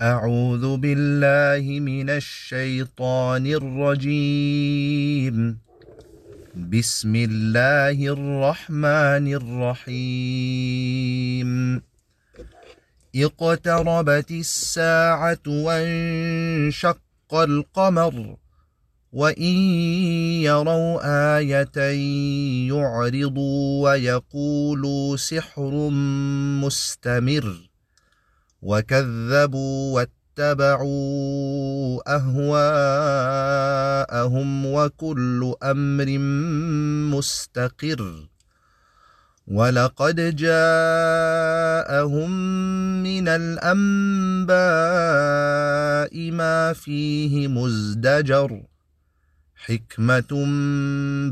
أعوذ بالله من الشيطان الرجيم. بسم الله الرحمن الرحيم. اقتربت الساعة وانشق القمر وإن يروا آية يعرضوا ويقولوا سحر مستمر. وكذبوا واتبعوا أهواءهم وكل أمر مستقر. ولقد جاءهم من الأنباء ما فيه مزدجر حكمة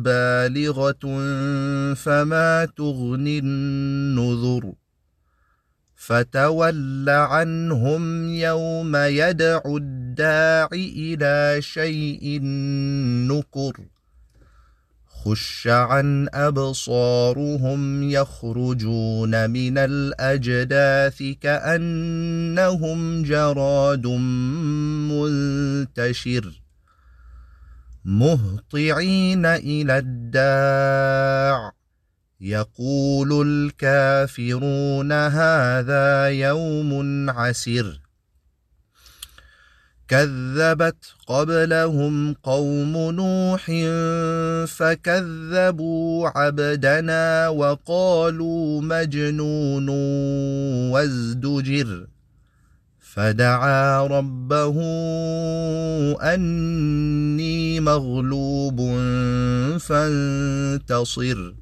بالغة فما تغني النذر. فتول عنهم يوم يدعو الداع إلى شيء نكر. خش عن أبصارهم يخرجون من الأجداث كأنهم جراد منتشر. مهطعين إلى الداع. يقول الكافرون هذا يوم عسر كذبت قبلهم قوم نوح فكذبوا عبدنا وقالوا مجنون وازدجر. فدعا ربه أني مغلوب فانتصر.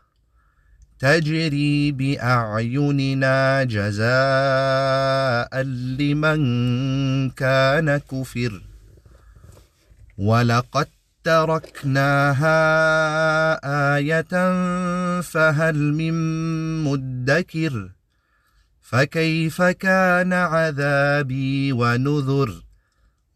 تجري بأعيننا جزاء لمن كان كفر. ولقد تركناها آية فهل من مدكر؟ فكيف كان عذابي ونذر؟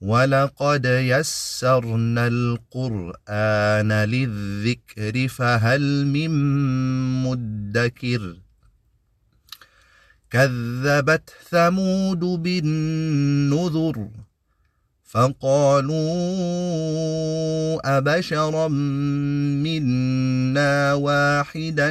ولقد يسرنا القران للذكر فهل من مدكر كذبت ثمود بالنذر فقالوا ابشرا منا واحدا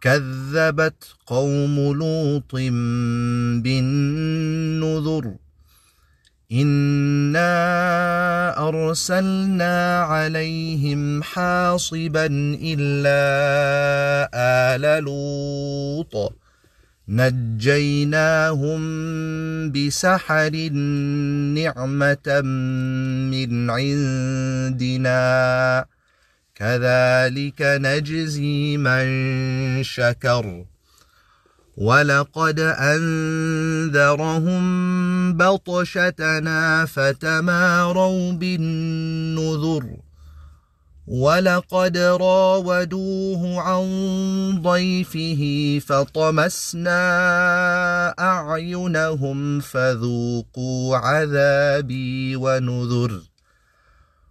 كذبت قوم لوط بالنذر. انا ارسلنا عليهم حاصبا الا ال لوط. نجيناهم بسحر نعمه من عندنا. كذلك نجزي من شكر. ولقد أنذرهم بطشتنا فتماروا بالنذر. ولقد راودوه عن ضيفه فطمسنا أعينهم فذوقوا عذابي ونذر.